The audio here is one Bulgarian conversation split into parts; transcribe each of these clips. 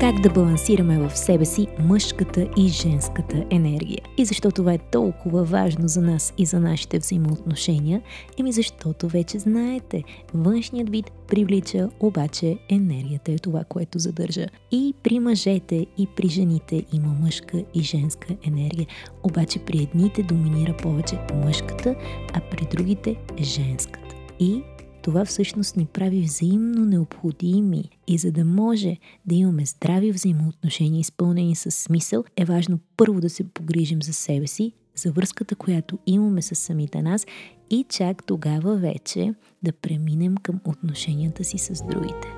как да балансираме в себе си мъжката и женската енергия. И защо това е толкова важно за нас и за нашите взаимоотношения? Еми защото вече знаете, външният вид привлича, обаче енергията е това, което задържа. И при мъжете, и при жените има мъжка и женска енергия. Обаче при едните доминира повече мъжката, а при другите женската. И това всъщност ни прави взаимно необходими и за да може да имаме здрави взаимоотношения, изпълнени с смисъл, е важно първо да се погрижим за себе си, за връзката, която имаме с самите нас и чак тогава вече да преминем към отношенията си с другите.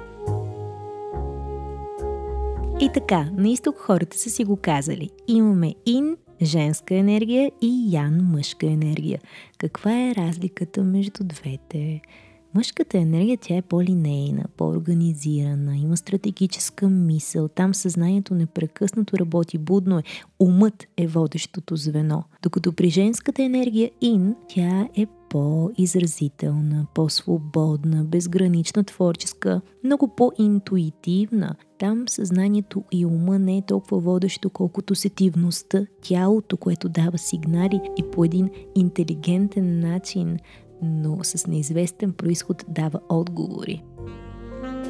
И така, на изток хората са си го казали. Имаме ин женска енергия и ян мъжка енергия. Каква е разликата между двете? Мъжката енергия, тя е по-линейна, по-организирана, има стратегическа мисъл, там съзнанието непрекъснато работи будно е, умът е водещото звено. Докато при женската енергия ин, тя е по-изразителна, по-свободна, безгранична, творческа, много по-интуитивна. Там съзнанието и ума не е толкова водещо, колкото сетивността, тялото, което дава сигнали и по един интелигентен начин но с неизвестен происход дава отговори.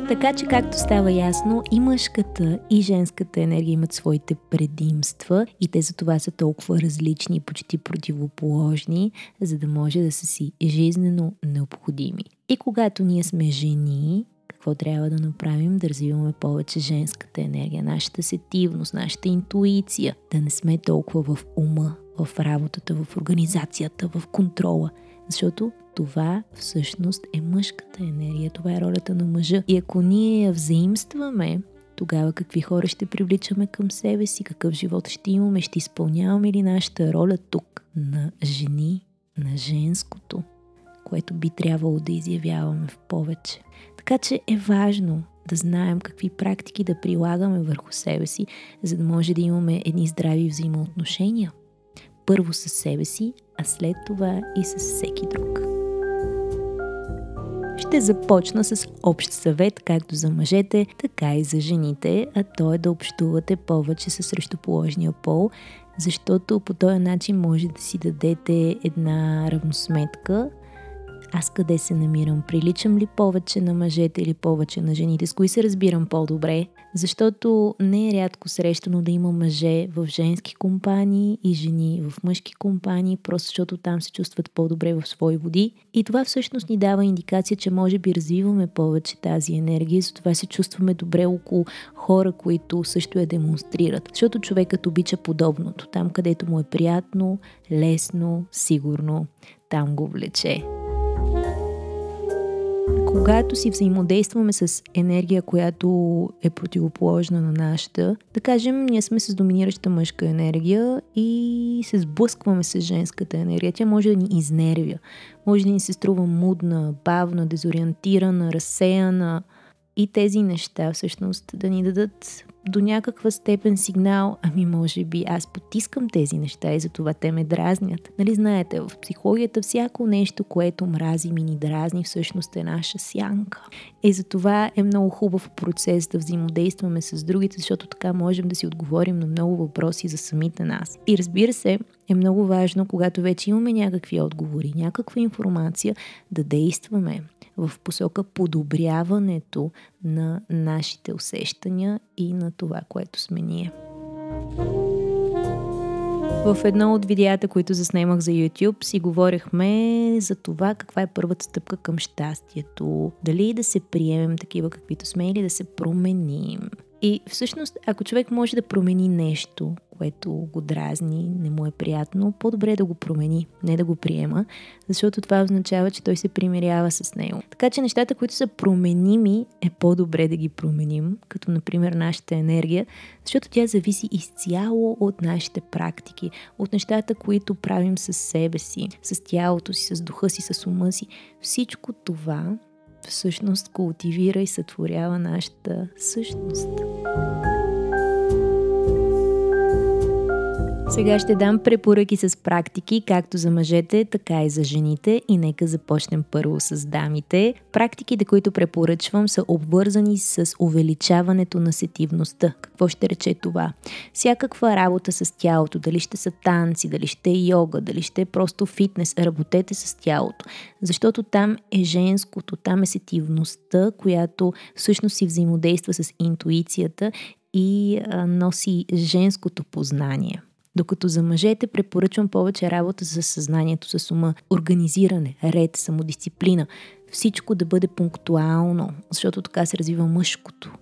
Така че, както става ясно, и мъжката, и женската енергия имат своите предимства и те за това са толкова различни и почти противоположни, за да може да са си жизнено необходими. И когато ние сме жени, какво трябва да направим? Да развиваме повече женската енергия, нашата сетивност, нашата интуиция, да не сме толкова в ума, в работата, в организацията, в контрола – защото това всъщност е мъжката енергия, това е ролята на мъжа. И ако ние я взаимстваме, тогава какви хора ще привличаме към себе си, какъв живот ще имаме, ще изпълняваме ли нашата роля тук на жени, на женското, което би трябвало да изявяваме в повече. Така че е важно да знаем какви практики да прилагаме върху себе си, за да може да имаме едни здрави взаимоотношения – първо със себе си, а след това и с всеки друг. Ще започна с общ съвет, както за мъжете, така и за жените, а то е да общувате повече с срещуположния пол, защото по този начин може да си дадете една равносметка аз къде се намирам? Приличам ли повече на мъжете или повече на жените? С кои се разбирам по-добре? Защото не е рядко срещано да има мъже в женски компании и жени в мъжки компании, просто защото там се чувстват по-добре в свои води. И това всъщност ни дава индикация, че може би развиваме повече тази енергия, затова се чувстваме добре около хора, които също я демонстрират. Защото човекът обича подобното. Там, където му е приятно, лесно, сигурно, там го влече. Когато си взаимодействаме с енергия, която е противоположна на нашата, да кажем, ние сме с доминираща мъжка енергия и се сблъскваме с женската енергия, тя може да ни изнервя, може да ни се струва мудна, бавна, дезориентирана, разсеяна и тези неща всъщност да ни дадат до някаква степен сигнал, ами може би аз потискам тези неща и затова те ме дразнят. Нали знаете, в психологията всяко нещо, което мрази ми ни дразни, всъщност е наша сянка. И затова е много хубав процес да взаимодействаме с другите, защото така можем да си отговорим на много въпроси за самите нас. И разбира се, е много важно, когато вече имаме някакви отговори, някаква информация, да действаме в посока подобряването на нашите усещания и на това, което сме ние. В едно от видеята, които заснемах за YouTube, си говорихме за това каква е първата стъпка към щастието. Дали да се приемем такива каквито сме или да се променим. И всъщност, ако човек може да промени нещо, което го дразни, не му е приятно, по-добре е да го промени, не да го приема, защото това означава, че той се примирява с него. Така че нещата, които са променими, е по-добре да ги променим, като например нашата енергия, защото тя зависи изцяло от нашите практики, от нещата, които правим с себе си, с тялото си, с духа си, с ума си. Всичко това всъщност култивира и сътворява нашата същност. Сега ще дам препоръки с практики, както за мъжете, така и за жените. И нека започнем първо с дамите. Практиките, които препоръчвам, са обвързани с увеличаването на сетивността. Какво ще рече това? Всякаква работа с тялото, дали ще са танци, дали ще е йога, дали ще е просто фитнес, работете с тялото. Защото там е женското, там е сетивността, която всъщност си взаимодейства с интуицията и носи женското познание. Докато за мъжете препоръчвам повече работа за съзнанието, с ума, организиране, ред, самодисциплина. Всичко да бъде пунктуално, защото така се развива мъжкото.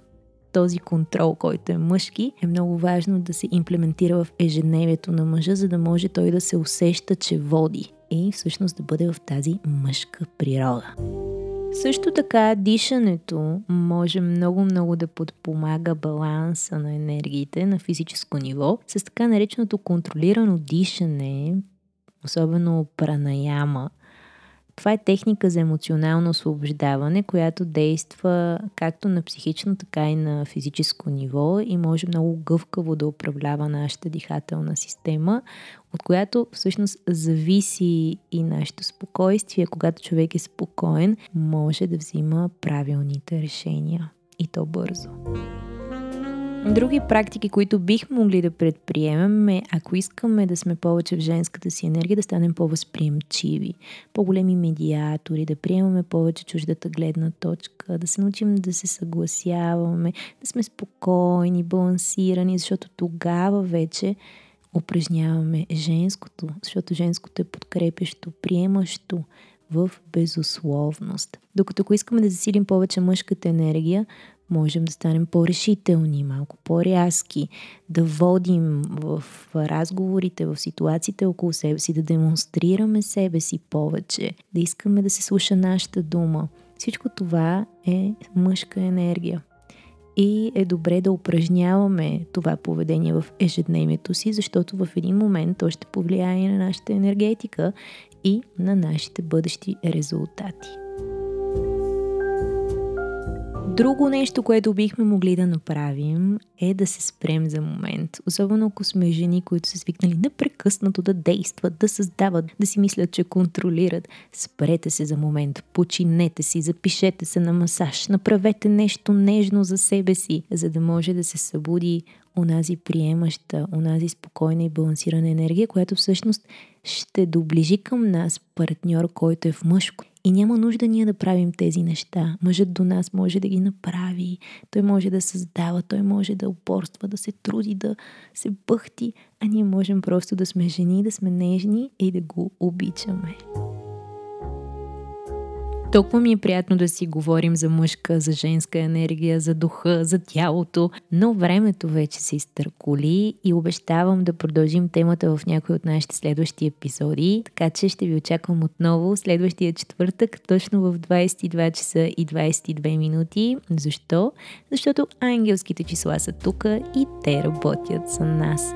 Този контрол, който е мъжки, е много важно да се имплементира в ежедневието на мъжа, за да може той да се усеща, че води и всъщност да бъде в тази мъжка природа. Също така дишането може много-много да подпомага баланса на енергиите на физическо ниво. С така нареченото контролирано дишане, особено пранаяма, това е техника за емоционално освобождаване, която действа както на психично, така и на физическо ниво и може много гъвкаво да управлява нашата дихателна система, от която всъщност зависи и нашето спокойствие. Когато човек е спокоен, може да взима правилните решения и то бързо. Други практики, които бих могли да предприемем е, ако искаме да сме повече в женската си енергия, да станем по-възприемчиви, по-големи медиатори, да приемаме повече чуждата гледна точка, да се научим да се съгласяваме, да сме спокойни, балансирани, защото тогава вече упражняваме женското, защото женското е подкрепящо, приемащо в безусловност. Докато ако искаме да засилим повече мъжката енергия, можем да станем по-решителни, малко по-рязки, да водим в разговорите, в ситуациите около себе си, да демонстрираме себе си повече, да искаме да се слуша нашата дума. Всичко това е мъжка енергия. И е добре да упражняваме това поведение в ежедневието си, защото в един момент то ще повлияе на нашата енергетика и на нашите бъдещи резултати. Друго нещо, което бихме могли да направим е да се спрем за момент. Особено ако сме жени, които са свикнали непрекъснато да действат, да създават, да си мислят, че контролират. Спрете се за момент, починете си, запишете се на масаж, направете нещо нежно за себе си, за да може да се събуди онази приемаща, онази спокойна и балансирана енергия, която всъщност ще доближи към нас партньор, който е в мъжко. И няма нужда ние да правим тези неща. Мъжът до нас може да ги направи, той може да създава, той може да упорства, да се труди, да се бъхти, а ние можем просто да сме жени, да сме нежни и да го обичаме. Толкова ми е приятно да си говорим за мъжка, за женска енергия, за духа, за тялото, но времето вече се изтърколи и обещавам да продължим темата в някои от нашите следващи епизоди, така че ще ви очаквам отново следващия четвъртък, точно в 22 часа и 22 минути. Защо? Защото ангелските числа са тук и те работят за нас.